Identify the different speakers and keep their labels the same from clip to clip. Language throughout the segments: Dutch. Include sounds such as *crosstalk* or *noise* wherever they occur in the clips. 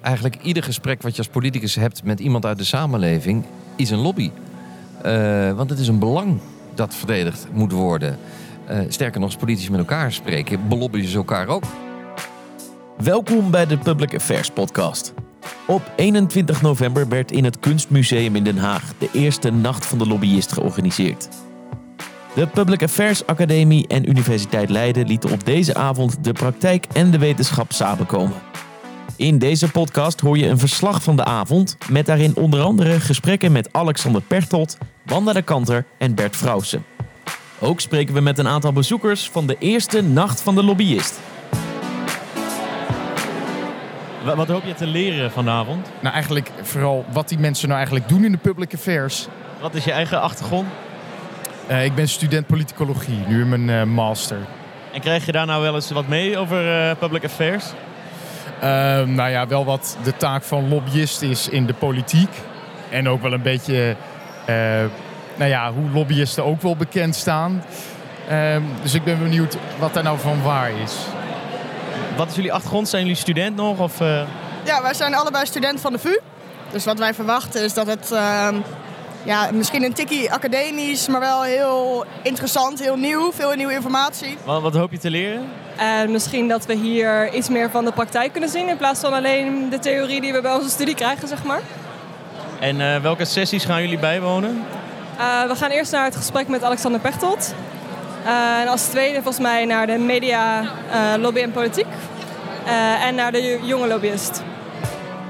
Speaker 1: eigenlijk ieder gesprek wat je als politicus hebt met iemand uit de samenleving is een lobby. Uh, want het is een belang dat verdedigd moet worden. Uh, sterker nog, als politici met elkaar spreken, belobbyen ze elkaar ook.
Speaker 2: Welkom bij de Public Affairs Podcast. Op 21 november werd in het Kunstmuseum in Den Haag de eerste Nacht van de Lobbyist georganiseerd. De Public Affairs Academie en Universiteit Leiden lieten op deze avond de praktijk en de wetenschap samenkomen. In deze podcast hoor je een verslag van de avond met daarin onder andere gesprekken met Alexander Pertold, Wanda de Kanter en Bert Vrouwsen. Ook spreken we met een aantal bezoekers van de eerste Nacht van de Lobbyist.
Speaker 3: Wat hoop je te leren vanavond?
Speaker 4: Nou, eigenlijk vooral wat die mensen nou eigenlijk doen in de public affairs.
Speaker 3: Wat is je eigen achtergrond?
Speaker 4: Uh, ik ben student politicologie, nu in mijn uh, master.
Speaker 3: En krijg je daar nou wel eens wat mee over uh, public affairs?
Speaker 4: Ehm, nou ja, wel wat de taak van lobbyist is in de politiek. En ook wel een beetje nou ja, hoe lobbyisten ook wel bekend staan. Ehm, dus ik ben benieuwd wat daar nou van waar is.
Speaker 3: Wat is jullie achtergrond? Zijn jullie student nog? Of, uh...
Speaker 5: Ja, wij zijn allebei student van de VU. Dus wat wij verwachten is dat het uh, ja, misschien een tikkie academisch, maar wel heel interessant, heel nieuw, veel nieuwe informatie.
Speaker 3: Wat, wat hoop je te leren?
Speaker 6: En misschien dat we hier iets meer van de praktijk kunnen zien in plaats van alleen de theorie die we bij onze studie krijgen, zeg maar.
Speaker 3: En uh, welke sessies gaan jullie bijwonen?
Speaker 6: Uh, we gaan eerst naar het gesprek met Alexander Pechtold. Uh, en als tweede volgens mij naar de media, uh, lobby en politiek. en naar de jonge lobbyist.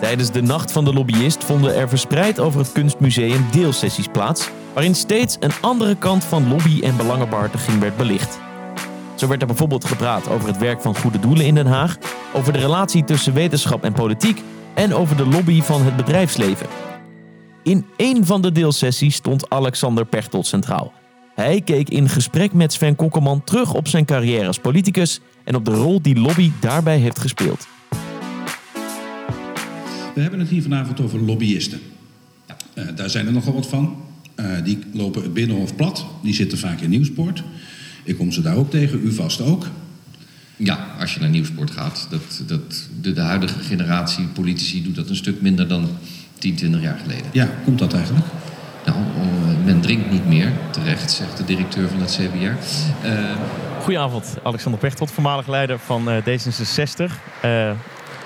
Speaker 2: Tijdens de Nacht van de Lobbyist vonden er verspreid over het Kunstmuseum deelsessies plaats, waarin steeds een andere kant van lobby en belangenbehartiging werd belicht. Zo werd er bijvoorbeeld gepraat over het werk van goede doelen in Den Haag, over de relatie tussen wetenschap en politiek en over de lobby van het bedrijfsleven. In één van de deelsessies stond Alexander Pechtold centraal. Hij keek in gesprek met Sven Kokkelman terug op zijn carrière als politicus en op de rol die lobby daarbij heeft gespeeld.
Speaker 7: We hebben het hier vanavond over lobbyisten. Uh, daar zijn er nogal wat van. Uh, die lopen het Binnenhof plat. Die zitten vaak in Nieuwsport. Ik kom ze daar ook tegen, u vast ook.
Speaker 1: Ja, als je naar Nieuwsport gaat. Dat, dat, de, de huidige generatie politici doet dat een stuk minder dan 10, 20 jaar geleden.
Speaker 7: Ja, komt dat eigenlijk?
Speaker 1: Nou, eh, men drinkt niet meer, terecht, zegt de directeur van het CBR. Uh,
Speaker 3: eh, Goedenavond, Alexander Pechtold, voormalig leider van uh, D66. Uh,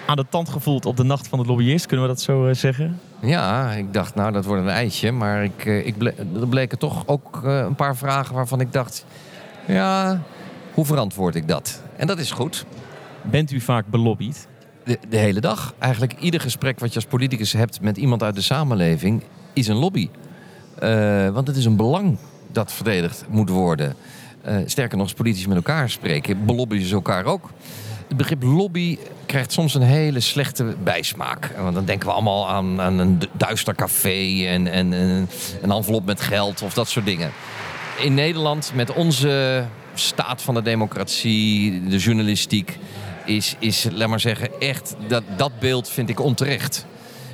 Speaker 3: aan de tand gevoeld op de nacht van de lobbyist, kunnen we dat zo zeggen?
Speaker 1: Ja, ik dacht, nou, dat wordt een eitje. Maar ik, ik ble er bleken toch ook een paar vragen waarvan ik dacht... ja, hoe verantwoord ik dat? En dat is goed.
Speaker 3: Bent u vaak belobbyd?
Speaker 1: De, de, hele dag. Eigenlijk ieder gesprek wat je als politicus hebt met iemand uit de samenleving is een lobby. Uh, want het is een belang dat verdedigd moet worden. Uh, sterker nog, als politici met elkaar spreken, belobbyen ze elkaar ook. Het begrip lobby krijgt soms een hele slechte bijsmaak. Want dan denken we allemaal aan, aan een duister café en, en, en een envelop met geld of dat soort dingen. In Nederland, met onze staat van de democratie, de journalistiek, is, is laat maar zeggen, echt dat, dat beeld vind ik onterecht.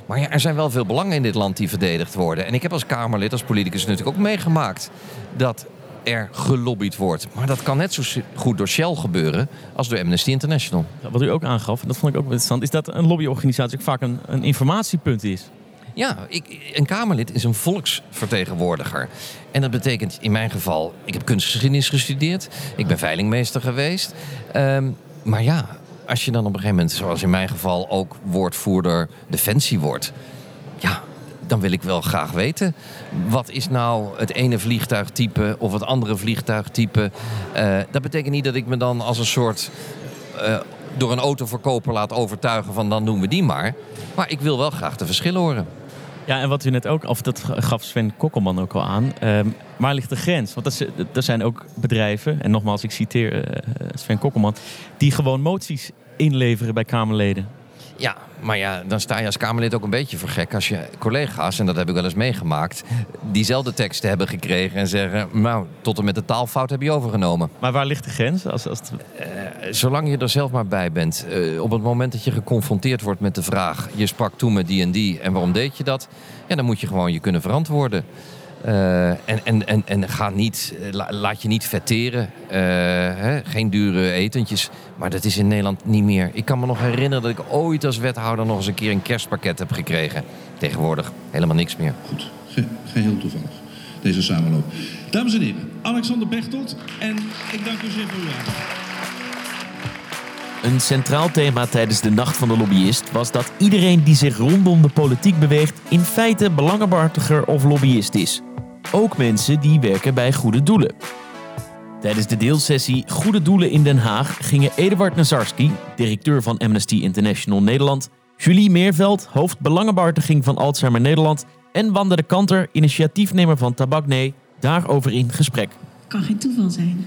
Speaker 1: Maar ja, er zijn wel veel belangen in dit land die verdedigd worden. En ik heb als Kamerlid, als politicus natuurlijk ook meegemaakt dat er gelobbyd wordt. Maar dat kan net zo goed door Shell gebeuren als door Amnesty International.
Speaker 3: Wat u ook aangaf, dat vond ik ook interessant, is dat een lobbyorganisatie ook vaak een, een informatiepunt is.
Speaker 1: Ja, ik, een Kamerlid is een volksvertegenwoordiger. En dat betekent in mijn geval, ik heb kunstgeschiedenis gestudeerd, ik ben veilingmeester geweest. Um, maar ja, als je dan op een gegeven moment, zoals in mijn geval, ook woordvoerder defensie wordt. Ja, dan wil ik wel graag weten. Wat is nou het ene vliegtuigtype of het andere vliegtuigtype? Uh, dat betekent niet dat ik me dan als een soort. Uh, door een autoverkoper laat overtuigen van dan doen we die maar. Maar ik wil wel graag de verschillen horen.
Speaker 3: Ja, en wat u net ook, of dat gaf Sven Kokkelman ook al aan. Um, waar ligt de grens? Want er zijn ook bedrijven, en nogmaals, ik citeer uh, Sven Kokkelman, die gewoon moties inleveren bij Kamerleden.
Speaker 1: Ja, maar ja, dan sta je als Kamerlid ook een beetje voor gek als je collega's, en dat heb ik wel eens meegemaakt, diezelfde teksten hebben gekregen en zeggen, nou, tot en met de taalfout heb je overgenomen.
Speaker 3: Maar waar ligt de grens? Als, als
Speaker 1: uh, zolang je er zelf maar bij bent. Uh, op het moment dat je geconfronteerd wordt met de vraag, je sprak toen met die en die en waarom deed je dat? Ja, dan moet je gewoon je kunnen verantwoorden. Eh, en, en, en, en ga niet, eh, la- laat je niet vetteren. Eh, hè? Geen dure etentjes. Maar dat is in Nederland niet meer. Ik kan me nog herinneren dat ik ooit als wethouder nog eens een keer een kerstpakket heb gekregen. Tegenwoordig helemaal niks meer.
Speaker 7: Goed, ge- geheel toevallig. Deze samenloop. Dames en heren, Alexander Bechtold. En ik dank u zeer voor uw aandacht.
Speaker 2: Een centraal thema tijdens de Nacht van de Lobbyist was dat iedereen die zich rondom de politiek beweegt in feite belangenbehartiger of lobbyist is. Ook mensen die werken bij goede doelen. Tijdens de deelsessie Goede Doelen in Den Haag gingen Eduard Nazarski, directeur van Amnesty International Nederland, Julie Meerveld, hoofd belangenbehartiging van Alzheimer Nederland en Wanda de Kanter, initiatiefnemer van Tabak Nee, daarover in gesprek.
Speaker 8: Kan geen toeval zijn.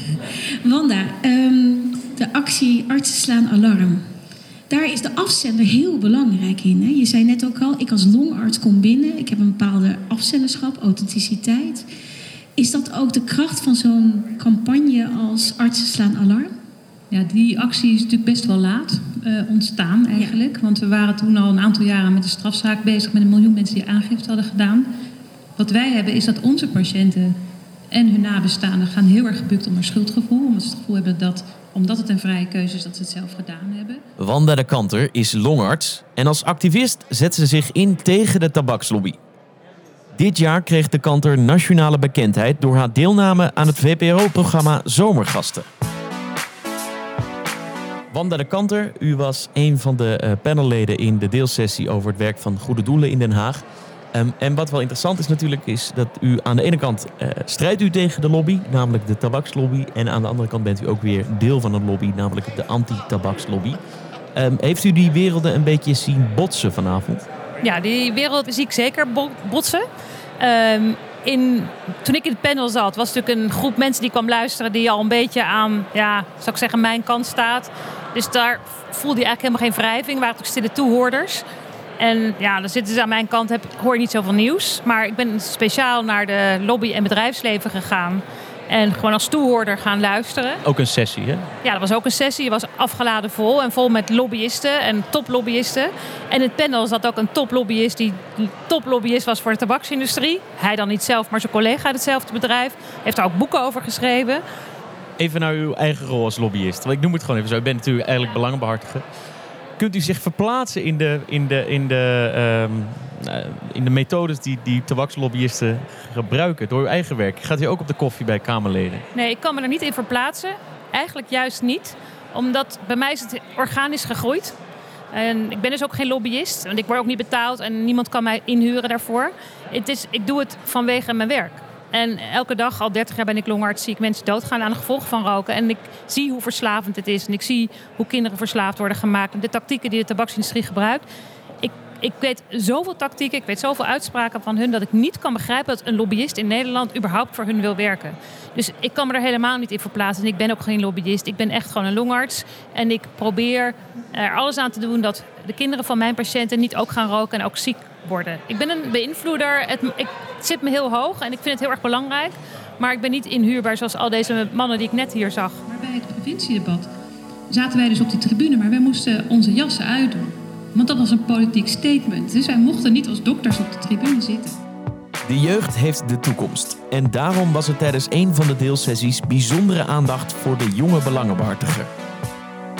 Speaker 8: *laughs* Wanda, ehm, de actie Artsen slaan alarm. Daar is de afzender heel belangrijk in. Hè? Je zei net ook al, ik als longarts kom binnen. Ik heb een bepaalde afzenderschap, authenticiteit. Is dat ook de kracht van zo'n campagne als Artsen slaan alarm?
Speaker 9: Ja, die actie is natuurlijk best wel laat eh, ontstaan eigenlijk. Want we waren toen al een aantal jaren met de strafzaak bezig met een miljoen mensen die aangifte hadden gedaan. Wat wij hebben is dat onze patiënten en hun nabestaanden gaan heel erg gebukt om hun schuldgevoel. Omdat ze het gevoel hebben dat, omdat het een vrije keuze is, dat ze het zelf gedaan hebben.
Speaker 2: Wanda de Kanter is longarts en als activist zet ze zich in tegen de tabakslobby. Dit jaar kreeg de Kanter nationale bekendheid door haar deelname aan het VPRO-programma Zomergasten. Wanda de Kanter, u was een van de eh, panelleden in de deelsessie over het werk van Goede Doelen in Den Haag. Ehm, en wat wel interessant is natuurlijk, is dat u aan de ene kant eh, strijdt u tegen de lobby, namelijk de tabakslobby. En aan de andere kant bent u ook weer deel van een lobby, namelijk de anti-tabakslobby. Ehm, heeft u die werelden een beetje zien botsen vanavond?
Speaker 10: Ja, die wereld zie ik zeker bo- botsen. Ehm, in, toen ik in het panel zat, was natuurlijk een groep mensen die kwam luisteren... die al een beetje aan, ja, zou ik zeggen, mijn kant staat. Dus daar voelde je eigenlijk helemaal geen wrijving. waren natuurlijk stille toehoorders. En ja, dan zitten ze aan mijn kant, heb, hoor je niet zoveel nieuws. Maar ik ben speciaal naar de lobby- en bedrijfsleven gegaan. En gewoon als toehoorder gaan luisteren.
Speaker 11: Ook een sessie, hè?
Speaker 10: Ja, dat was ook een sessie. Die was afgeladen vol en vol met lobbyisten en toplobbyisten. En in het panel zat ook een toplobbyist die toplobbyist was voor de tabaksindustrie. Hij dan niet zelf, maar zijn collega uit hetzelfde bedrijf. Heeft daar ook boeken over geschreven.
Speaker 11: Even naar uw eigen rol als lobbyist. Want ik noem het gewoon even zo. U bent natuurlijk eigenlijk belangenbehartiger. Kunt u zich verplaatsen in de, in de, in de, ehm, eh, in de methodes die, die tabakslobbyisten gebruiken door uw eigen werk? Gaat u ook op de koffie bij Kamerleden?
Speaker 10: Nee, ik kan me er niet in verplaatsen. Eigenlijk juist niet. Omdat bij mij is het organisch gegroeid. En ik ben dus ook geen lobbyist. Want ik word ook niet betaald en niemand kan mij inhuren daarvoor. Het is, ik doe het vanwege mijn werk. En elke dag, al 30 jaar ben ik longarts, zie ik mensen doodgaan aan de gevolgen van roken. En ik zie hoe verslavend het is. En ik zie hoe kinderen verslaafd worden gemaakt. De tactieken die de tabaksindustrie gebruikt. Ik, ik weet zoveel tactieken, ik weet zoveel uitspraken van hun... dat ik niet kan begrijpen dat een lobbyist in Nederland überhaupt voor hun wil werken. Dus ik kan me er helemaal niet in verplaatsen. En ik ben ook geen lobbyist. Ik ben echt gewoon een longarts. En ik probeer er alles aan te doen dat de kinderen van mijn patiënten niet ook gaan roken en ook ziek worden. Ik ben een beïnvloeder. Het, ik, het zit me heel hoog en ik vind het heel erg belangrijk. Maar ik ben niet inhuurbaar zoals al deze mannen die ik net hier zag.
Speaker 9: Maar bij het preventiedebat zaten wij dus op die tribune, maar wij moesten onze jassen uitdoen. Want dat was een politiek statement. Dus wij mochten niet als dokters op de tribune zitten.
Speaker 2: De jeugd heeft de toekomst. En daarom was er tijdens een van de deelsessies bijzondere aandacht voor de jonge belangenbehartiger.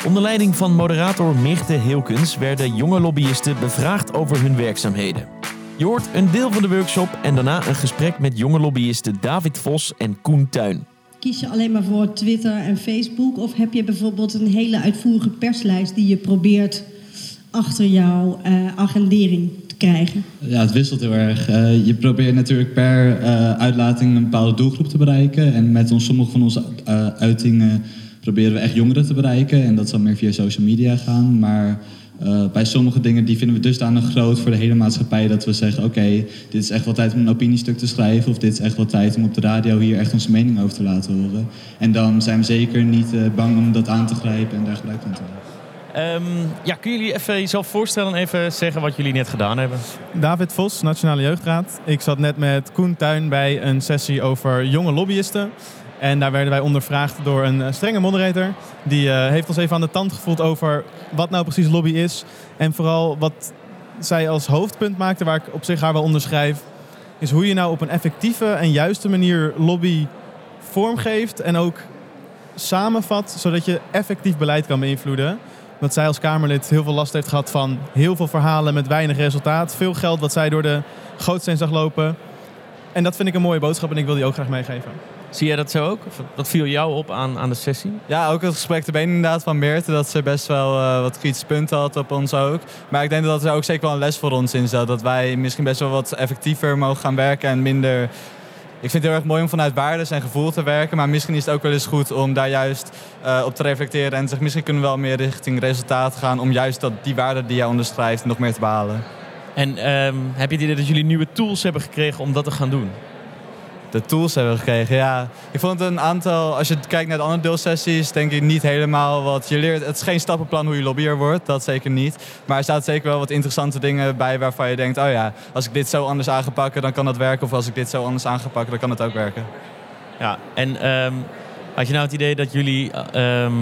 Speaker 2: Onder leiding van moderator Mirte Heelkens werden jonge lobbyisten bevraagd over hun werkzaamheden. Je hoort een deel van de workshop en daarna een gesprek met jonge lobbyisten David Vos en Koen Tuin.
Speaker 12: Kies je alleen maar voor Twitter en Facebook? Of heb je bijvoorbeeld een hele uitvoerige perslijst die je probeert achter jouw eh, agendering te krijgen?
Speaker 13: Ja, het wisselt heel erg. Eh, je probeert natuurlijk per eh, uitlating een bepaalde doelgroep te bereiken. En met ons, sommige van onze eh, uitingen proberen we echt jongeren te bereiken. En dat zal meer via social media gaan. Maar eh, bij sommige dingen die vinden we dusdanig groot voor de hele maatschappij... dat we zeggen, oké, dit is echt wel tijd om een opiniestuk te schrijven... of dit is echt wel tijd om op de radio hier echt onze mening over te laten horen. En dan zijn we zeker niet eh, bang om dat aan te grijpen en daar gebruik van te maken.
Speaker 11: Ehm, ja, kunnen jullie even jezelf voorstellen en even zeggen wat jullie net gedaan hebben?
Speaker 14: David Vos, Nationale Jeugdraad. Ik zat net met Koen Tuin bij een sessie over jonge lobbyisten. En daar werden wij ondervraagd door een eh, strenge moderator. Die eh, heeft ons even aan de tand gevoeld over wat nou precies lobby is. En vooral wat zij als hoofdpunt maakte, waar ik op zich haar wel onderschrijf. is hoe je nou op een effectieve en juiste manier lobby vormgeeft en ook samenvat, zodat je effectief beleid kan beïnvloeden. Want zij als Kamerlid heel veel last heeft gehad van heel veel verhalen met weinig resultaat. Veel geld wat zij door de gootsteen zag lopen. En dat vind ik een mooie boodschap en ik wil die ook graag meegeven.
Speaker 3: Zie jij dat zo ook? Of wat viel jou op aan, aan de sessie?
Speaker 15: Ja, ook het gesprek erbij inderdaad van Meerte. Dat ze best wel eh, wat kritische punten had op ons ook. Maar ik denk dat er ook zeker wel een les voor ons in zat. Dat wij misschien best wel wat effectiever mogen gaan werken en minder... Ik vind het heel erg mooi om vanuit waardes en gevoel te werken. Maar misschien is het ook wel eens goed om daar juist eh, op te reflecteren. En zeg, misschien kunnen we wel meer richting resultaat gaan. Om juist dat, die waarden die jij onderschrijft nog meer te behalen.
Speaker 3: En ehm, heb je het idee dat jullie nieuwe tools hebben gekregen om dat te gaan doen?
Speaker 15: De tools hebben we gekregen. Ja, ik vond het een aantal, als je kijkt naar de andere deelsessies, denk ik niet helemaal wat je leert. Het is geen stappenplan hoe je lobbyer wordt, dat zeker niet. Maar er staat zeker wel wat interessante dingen bij waarvan je denkt, oh ja, als ik dit zo anders aangepakken, dan kan dat werken. Of als ik dit zo anders aangepakken, dan kan het ook werken.
Speaker 3: Ja, en ehm, had je nou het idee dat jullie, ehm,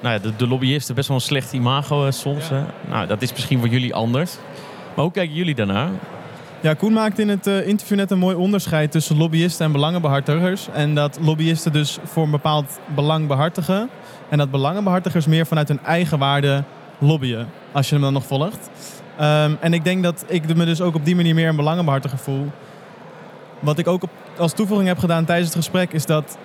Speaker 3: nou ja, de, de lobbyisten best wel een slecht imago uh, soms. Hè? Nou, dat is misschien voor jullie anders. Maar hoe kijken jullie daarnaar?
Speaker 14: Ja, Koen maakt in het uh, interview net een mooi onderscheid tussen lobbyisten en belangenbehartigers. En dat lobbyisten dus voor een bepaald belang behartigen. En dat belangenbehartigers meer vanuit hun eigen waarde lobbyen. Als je hem dan nog volgt. Um, en ik denk dat ik me dus ook op die manier meer een belangenbehartiger voel. Wat ik ook als toevoeging heb gedaan tijdens het gesprek is dat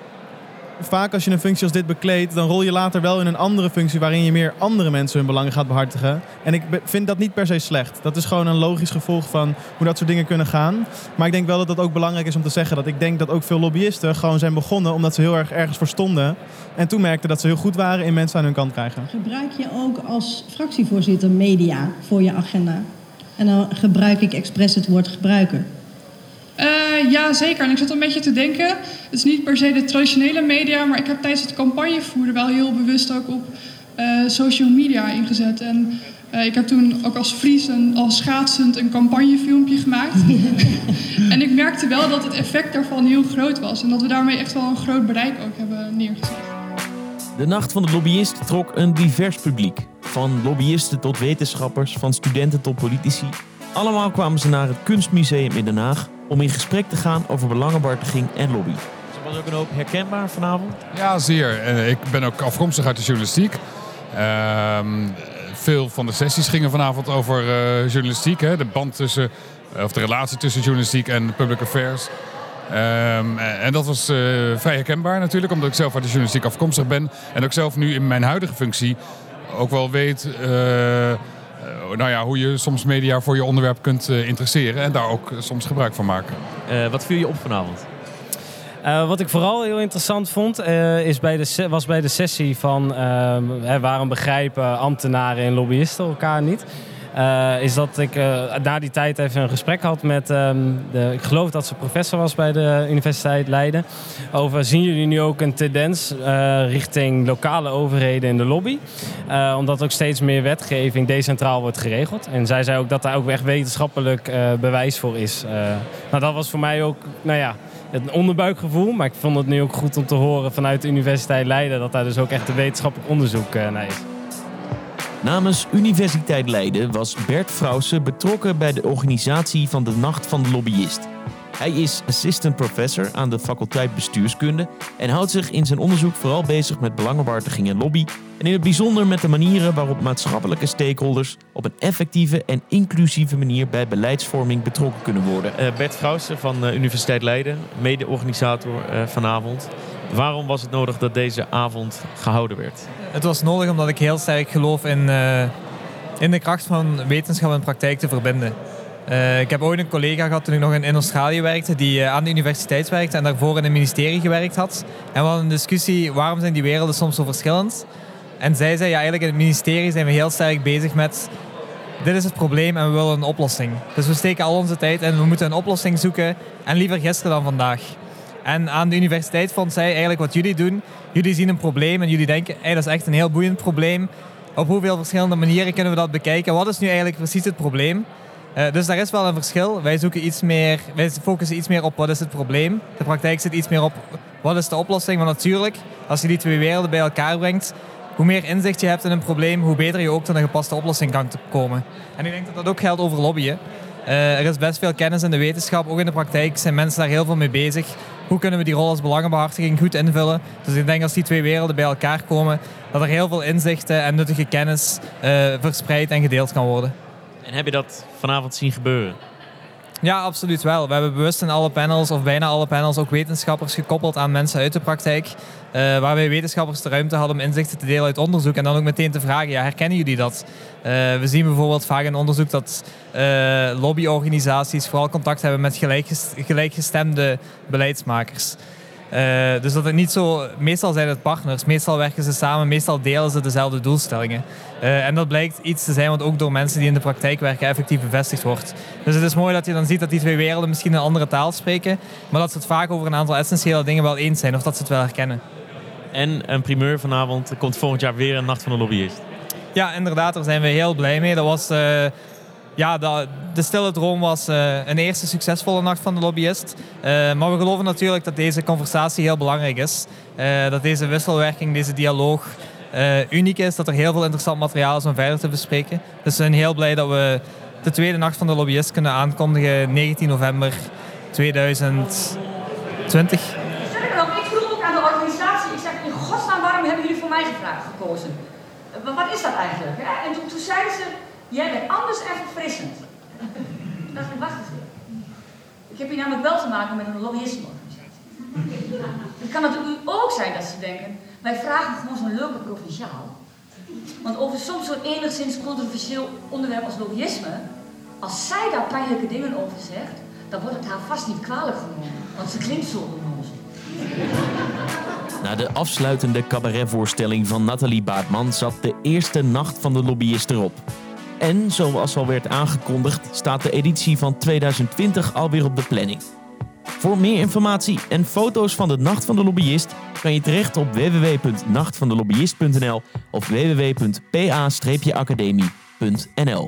Speaker 14: vaak als je een functie als dit bekleedt, dan rol je later wel in een andere functie waarin je meer andere mensen hun belangen gaat behartigen. En ik vind dat niet per se slecht. Dat is gewoon een logisch gevolg van hoe dat soort dingen kunnen gaan. Maar ik denk wel dat het ook belangrijk is om te zeggen dat ik denk dat ook veel lobbyisten gewoon zijn begonnen omdat ze heel erg ergens voor stonden. En toen merkten dat ze heel goed waren in mensen aan hun kant krijgen.
Speaker 12: Gebruik je ook als fractievoorzitter media voor je agenda? En dan gebruik ik expres het woord gebruiken.
Speaker 16: Uh, ja, zeker. En ik zat een beetje te denken. Het is niet per se de traditionele media, maar ik heb tijdens het campagnevoeren wel heel bewust ook op uh, social media ingezet. En uh, ik heb toen ook als Fries en als schaatsend een campagnefilmpje gemaakt. *laughs* en ik merkte wel dat het effect daarvan heel groot was. En dat we daarmee echt wel een groot bereik ook hebben neergezet.
Speaker 2: De Nacht van de Lobbyist trok een divers publiek. Van lobbyisten tot wetenschappers, van studenten tot politici. Allemaal kwamen ze naar het Kunstmuseum in Den Haag om in gesprek te gaan over belangenbehartiging en lobby.
Speaker 3: Er was ook een hoop herkenbaar vanavond?
Speaker 17: Ja, zeer. Ik ben ook afkomstig uit de journalistiek. Ehm, veel van de sessies gingen vanavond over uh, journalistiek. Hè? De band tussen, of de relatie tussen journalistiek en public affairs. Um, en dat was uh, vrij herkenbaar natuurlijk, omdat ik zelf uit de journalistiek afkomstig ben. En ook zelf nu in mijn huidige functie ook wel weet... Uh, nou ja, hoe je soms media voor je onderwerp kunt uh, interesseren en daar ook soms gebruik van maken.
Speaker 3: Uh, wat viel je op vanavond?
Speaker 18: Uh, wat ik vooral heel interessant vond, is bij de was bij de sessie van waarom begrijpen ambtenaren en lobbyisten elkaar niet. Uh, is dat ik uh, na die tijd even een gesprek had met, um, de, ik geloof dat ze professor was bij de Universiteit Leiden. Over zien jullie nu ook een tendens uh, richting lokale overheden in de lobby? omdat ook steeds meer wetgeving decentraal wordt geregeld. En zij zei ook dat daar ook echt wetenschappelijk bewijs voor is. nou, dat was voor mij ook, nou ja, een onderbuikgevoel. Maar ik vond het nu ook goed om te horen vanuit de Universiteit Leiden dat daar dus ook echt een wetenschappelijk onderzoek naar is.
Speaker 2: Namens Universiteit Leiden was Bert Frausse betrokken bij de organisatie van de Nacht van de Lobbyist. Hij is assistant professor aan de faculteit bestuurskunde en houdt zich in zijn onderzoek vooral bezig met belangenbehartiging en lobby en in het bijzonder met de manieren waarop maatschappelijke stakeholders op een effectieve en inclusieve manier bij beleidsvorming betrokken kunnen worden.
Speaker 3: Uh, Bert Frausse van uh, Universiteit Leiden, mede-organisator uh, vanavond. Waarom was het nodig dat deze avond gehouden werd?
Speaker 10: Het was nodig omdat ik heel sterk geloof in, uh, in de kracht van wetenschap en praktijk te verbinden. Uh, ik heb ooit een collega gehad toen ik nog in, Australië werkte, die uh, aan de universiteit werkte en daarvoor in een ministerie gewerkt had. En we hadden een discussie, waarom zijn die werelden soms zo verschillend? En zij zei, ja eigenlijk in het ministerie zijn we heel sterk bezig met dit is het probleem en we willen een oplossing. Dus we steken al onze tijd in, we moeten een oplossing zoeken en liever gisteren dan vandaag. En aan de universiteit vond zij eigenlijk wat jullie doen. Jullie zien een probleem en jullie denken, hey, dat is echt een heel boeiend probleem. Op hoeveel verschillende manieren kunnen we dat bekijken? Wat is nu eigenlijk precies het probleem? Uh, dus daar is wel een verschil. Wij, zoeken iets meer, wij focussen iets meer op wat is het probleem. De praktijk zit iets meer op wat is de oplossing. Maar natuurlijk, als je die twee werelden bij elkaar brengt, hoe meer inzicht je hebt in een probleem, hoe beter je ook tot een gepaste oplossing kan komen. En ik denk dat dat ook geldt over lobbyen. Eh, er is best veel kennis in de wetenschap, ook in de praktijk zijn mensen daar heel veel mee bezig. Hoe kunnen we die rol als belangenbehartiging goed invullen? Dus ik denk als die twee werelden bij elkaar komen, dat er heel veel inzichten en nuttige kennis eh, verspreid en gedeeld kan worden.
Speaker 2: En heb je dat vanavond zien gebeuren?
Speaker 10: Ja, absoluut wel. We hebben bewust in alle panels, of bijna alle panels, ook wetenschappers gekoppeld aan mensen uit de praktijk. Uh, waarbij wetenschappers de ruimte hadden om inzichten te delen uit onderzoek. En dan ook meteen te vragen, ja, herkennen jullie dat? Uh, we zien bijvoorbeeld vaak in onderzoek dat uh, lobbyorganisaties vooral contact hebben met gelijkgestemde beleidsmakers. Uh, dus dat het niet zo... Meestal zijn het partners, meestal werken ze samen, meestal delen ze dezelfde doelstellingen. Uh, en dat blijkt iets te zijn wat ook door mensen die in de praktijk werken effectief bevestigd wordt. Dus het is mooi dat je dan ziet dat die twee werelden misschien een andere taal spreken, maar dat ze het vaak over een aantal essentiële dingen wel eens zijn of dat ze het wel herkennen.
Speaker 2: En een primeur vanavond, er komt volgend jaar weer een Nacht van de Lobbyist.
Speaker 10: Ja, inderdaad, daar zijn we heel blij mee. Dat was... Uh, ja, de, stille droom was uh, een eerste succesvolle nacht van de lobbyist. Uh, maar we geloven natuurlijk dat deze conversatie heel belangrijk is. Uh, dat deze wisselwerking, deze dialoog uniek is. Dat er heel veel interessant materiaal is om verder te bespreken. Dus we zijn heel blij dat we de tweede nacht van de lobbyist kunnen aankondigen 19 november 2020.
Speaker 19: Ik vroeg ook aan de organisatie, ik zeg in godsnaam waarom hebben jullie voor mij gevraagd gekozen? Wat is dat eigenlijk? En toen zeiden ze, Jij bent anders en verfrissend. Ik dacht ik, wacht eens. Ik heb hier namelijk wel te maken met een lobbyistenorganisatie. Het kan natuurlijk ook zijn dat ze denken, wij vragen gewoon zo'n leuke provinciaal. Want over soms zo'n enigszins controversieel onderwerp als lobbyisme, als zij daar pijnlijke dingen over zegt, dan wordt het haar vast niet kwalijk genomen. Want ze klinkt zo onnozel.
Speaker 2: Na de afsluitende cabaretvoorstelling van Nathalie Baartman zat de eerste nacht van de lobbyist erop. En zoals al werd aangekondigd, staat de editie van 2020 alweer op de planning. Voor meer informatie en foto's van de Nacht van de Lobbyist kan je terecht op www.nachtvandelobbyist.nl of www.pa-academie.nl.